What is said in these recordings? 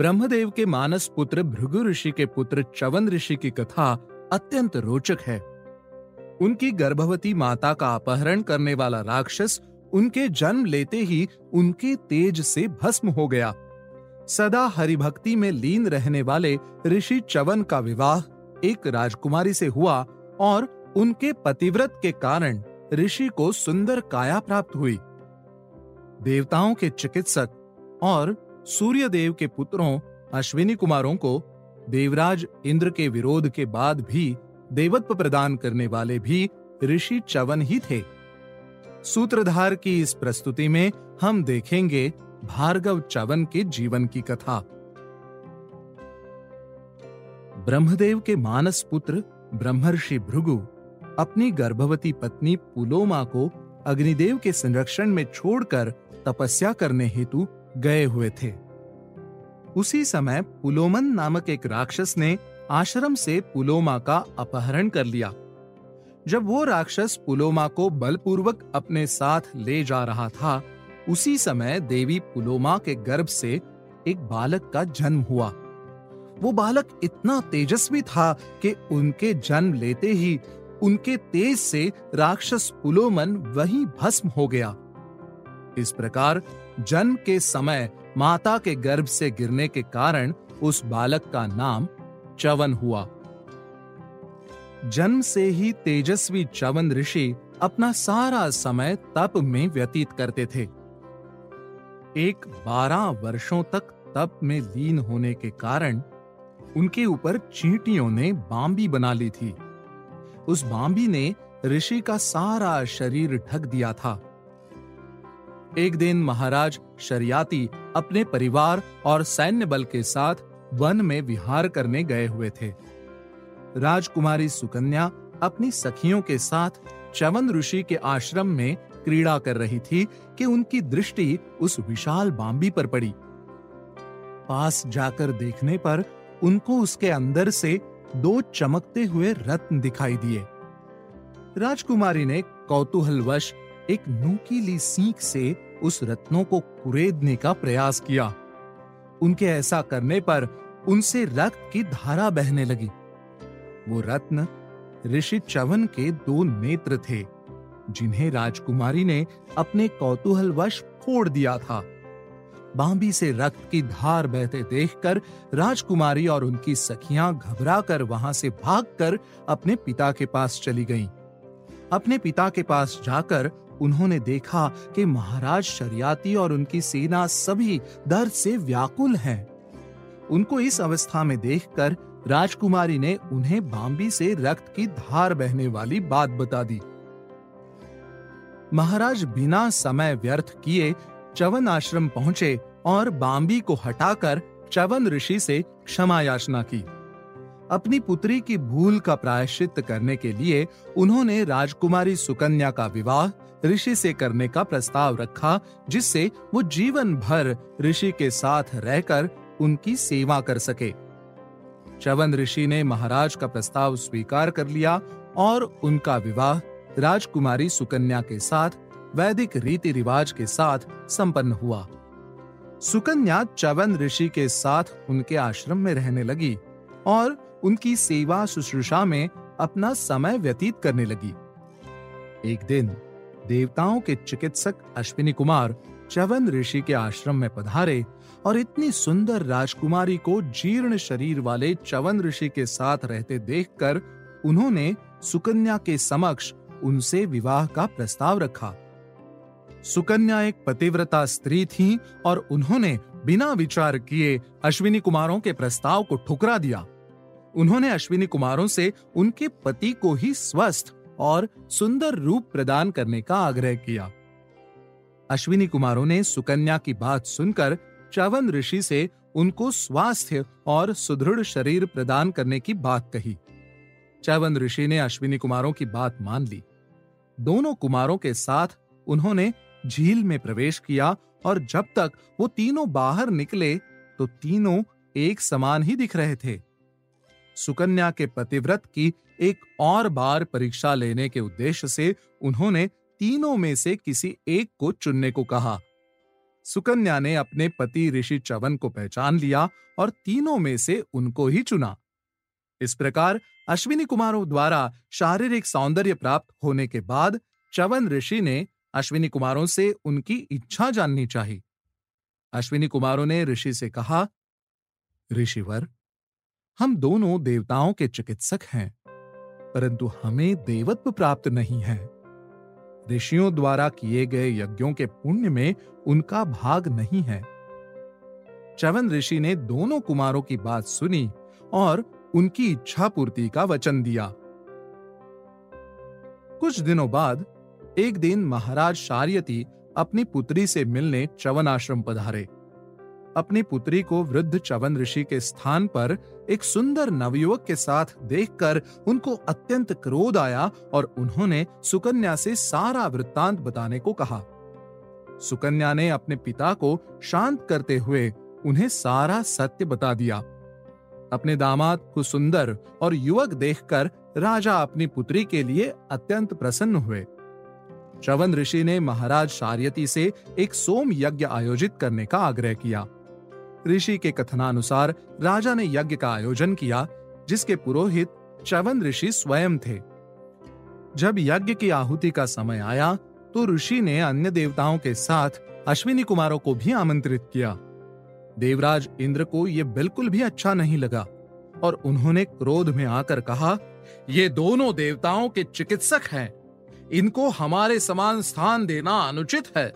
ब्रह्मदेव के मानस पुत्र भृगु ऋषि के पुत्र चवन ऋषि की कथा अत्यंत रोचक है। उनकी गर्भवती माता का अपहरण करने वाला राक्षस उनके जन्म लेते ही उनके तेज से भस्म हो गया। सदा हरिभक्ति में लीन रहने वाले ऋषि चवन का विवाह एक राजकुमारी से हुआ और उनके पतिव्रत के कारण ऋषि को सुंदर काया प्राप्त हुई। देवताओं के चिकित्सक और सूर्यदेव के पुत्रों, अश्विनी कुमारों को देवराज इंद्र के विरोध के बाद भी देवत्व प्रदान करने वाले भी ऋषि चवन ही थे। सूत्रधार की इस प्रस्तुति में हम देखेंगे भार्गव चवन के जीवन की कथा। ब्रह्मदेव के मानस पुत्र, ब्रह्मर्षि भृगु, अपनी गर्भवती पत्नी पुलोमा को अग्निदेव के संरक्षण में छोड़कर तपस्या करने हेतु गए हुए थे। उसी समय पुलोमन नामक एक राक्षस ने आश्रम से पुलोमा का अपहरण कर लिया। जब वो राक्षस पुलोमा को बलपूर्वक अपने साथ ले जा रहा था, उसी समय देवी पुलोमा के गर्भ से एक बालक का जन्म हुआ। वो बालक इतना तेजस्वी था कि उनके जन्म लेते ही उनके तेज से राक्षस पुलोमन वहीं भस्म हो गया। इस प्रकार जन्म के समय माता के गर्भ से गिरने के कारण उस बालक का नाम चवन हुआ। जन्म से ही तेजस्वी चवन ऋषि अपना सारा समय तप में व्यतीत करते थे। एक बारह वर्षों तक तप में लीन होने के कारण उनके ऊपर चींटियों ने बांबी बना ली थी। उस बांबी ने ऋषि का सारा शरीर ढक दिया था। एक दिन महाराज शरियाती अपने परिवार और सैन्य बल के साथ वन में विहार करने गए हुए थे। राजकुमारी सुकन्या अपनी सखियों के साथ चवन ऋषि के आश्रम में क्रीड़ा कर रही थी कि उनकी दृष्टि उस विशाल बांबी पर पड़ी। पास जाकर देखने पर उनको उसके अंदर से दो चमकते हुए रत्न दिखाई दिए। राजकुमारी ने कौतूहलवश एक नूकीली सीख से उस रत्नों को कुरेदने का प्रयास किया। उनके ऐसा करने पर उनसे रक्त की धारा बहने लगी। वो रत्न ऋषि चवन के दो नेत्र थे, जिन्हें राजकुमारी ने अपने कौतूहलवश फोड़ दिया था। बांबी से रक्त की धार बहते देखकर राजकुमारी और उनकी सखियाँ घबराकर वहाँ से भागकर अपने पिता के पास चली गईं। अपने पिता के पास जाकर उन्होंने देखा कि महाराज शरियाती और उनकी सेना सभी दर्द से व्याकुल हैं। उनको इस अवस्था में देखकर राजकुमारी ने उन्हें बांबी से रक्त की धार बहने वाली बात बता दी महाराज बिना समय व्यर्थ किए चवन आश्रम पहुँचे और बांबी को हटाकर चवन ऋषि से क्षमा याचना की अपनी पुत्री की भूल का प्रायश्चित करने के लिए उन्होंने राजकुमारी सुकन्या का विवाह ऋषि से करने का प्रस्ताव रखा, जिससे वो जीवन भर ऋषि के साथ रहकर उनकी सेवा कर सके। चवन ऋषि ने महाराज का प्रस्ताव स्वीकार कर लिया और उनका विवाह राजकुमारी सुकन्या के साथ, वैदिक रीति रिवाज के साथ संपन्न हुआ। सुकन्या चवन ऋषि के साथ उनके आश्रम में रहने लगी और उनकी सेवा शुश्रूषा में अपना समय व्यतीत करने लगी। एक दिन देवताओं के चिकित्सक अश्विनी कुमार चवन ऋषि के आश्रम में पधारे और इतनी सुंदर राजकुमारी को जीर्ण शरीर वाले चवन ऋषि के साथ रहते देखकर उन्होंने सुकन्या के समक्ष उनसे विवाह का प्रस्ताव रखा। सुकन्या एक पतिव्रता स्त्री थी और उन्होंने बिना विचार किए अश्विनी कुमारों के प्रस्ताव को ठुकरा दिया। उन्होंने अश्विनी कुमारों से उनके पति को ही स्वस्थ और सुंदर रूप प्रदान करने का आग्रह किया। अश्विनी कुमारों ने सुकन्या की बात सुनकर चवन ऋषि से उनको स्वास्थ्य और सुदृढ़ शरीर प्रदान करने की बात कही। चवन ऋषि ने अश्विनी कुमारों की बात मान ली। दोनों कुमारों के साथ उन्होंने झील में प्रवेश किया और जब तक वो तीनों बाहर निकले तो तीनों एक समान ही दिख रहे थे। सुकन्या के पतिव्रत की एक और बार परीक्षा लेने के उद्देश्य से उन्होंने तीनों में से किसी एक को चुनने को कहा। सुकन्या ने अपने पति ऋषि चवन को पहचान लिया और तीनों में से उनको ही चुना। इस प्रकार अश्विनी कुमारों द्वारा शारीरिक सौंदर्य प्राप्त होने के बाद चवन ऋषि ने अश्विनी कुमारों से उनकी इच्छा जाननी चाहिए अश्विनी कुमारों ने ऋषि से कहा, ऋषिवर हम दोनों देवताओं के चिकित्सक हैं, परंतु हमें देवत्व प्राप्त नहीं है। ऋषियों द्वारा किए गए यज्ञों के पुण्य में उनका भाग नहीं है। चवन ऋषि ने दोनों कुमारों की बात सुनी और उनकी इच्छा पूर्ति का वचन दिया। कुछ दिनों बाद एक दिन महाराज शार्यती अपनी पुत्री से मिलने चवन आश्रम पधारे। अपनी पुत्री को वृद्ध चवन ऋषि के स्थान पर एक सुंदर नवयुवक के साथ देखकर उनको अत्यंत क्रोध आया और उन्होंने सुकन्या से सारा वृत्तांत बताने को कहा। सुकन्या ने अपने पिता को शांत करते हुए उन्हें सारा सत्य बता दिया। अपने दामाद को सुंदर और युवक देखकर राजा अपनी पुत्री के लिए अत्यंत प्रसन्न हुए। चवन ऋषि ने महाराज शार्यती से एक सोम यज्ञ आयोजित करने का आग्रह किया। ऋषि के कथनानुसार राजा ने यज्ञ का आयोजन किया, जिसके पुरोहित चवन ऋषि स्वयं थे। जब यज्ञ की आहुति का समय आया तो ऋषि ने अन्य देवताओं के साथ अश्विनी कुमारों को भी आमंत्रित किया। देवराज इंद्र को यह बिल्कुल भी अच्छा नहीं लगा, और उन्होंने क्रोध में आकर कहा, ये दोनों देवताओं के चिकित्सक हैं। इनको हमारे समान स्थान देना अनुचित है।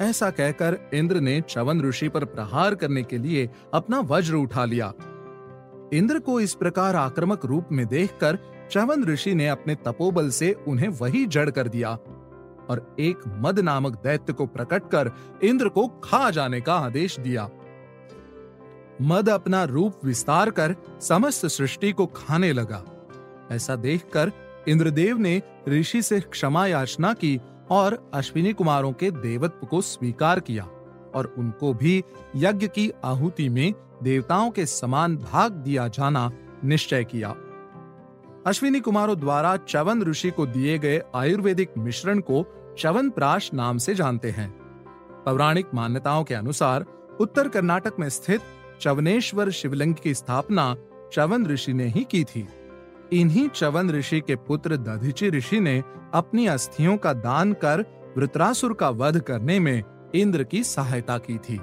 ऐसा कहकर इंद्र ने चवन ऋषि पर प्रहार करने के लिए अपना वज्र उठा लिया। इंद्र को इस प्रकार आक्रामक रूप में देखकर चवन ऋषि ने अपने तपोबल से उन्हें वही जड़ कर दिया और एक मद नामक दैत्य को प्रकट कर इंद्र को खा जाने का आदेश दिया। मद अपना रूप विस्तार कर समस्त सृष्टि को खाने लगा। ऐसा देखकर इंद्रदेव ने ऋषि से क्षमा याचना की और अश्विनी कुमारों के देवत्व को स्वीकार किया और उनको भी यज्ञ की आहुति में देवताओं के समान भाग दिया जाना निश्चय किया। अश्विनी कुमारों द्वारा चवन ऋषि को दिए गए आयुर्वेदिक मिश्रण को चवन प्राश नाम से जानते हैं। पौराणिक मान्यताओं के अनुसार उत्तर कर्नाटक में स्थित चवनेश्वर शिवलिंग की स्थापना चवन ऋषि ने ही की थी। इन्हीं चवन ऋषि के पुत्र दधिची ऋषि ने अपनी अस्थियों का दान कर वृत्रासुर का वध करने में इंद्र की सहायता की थी।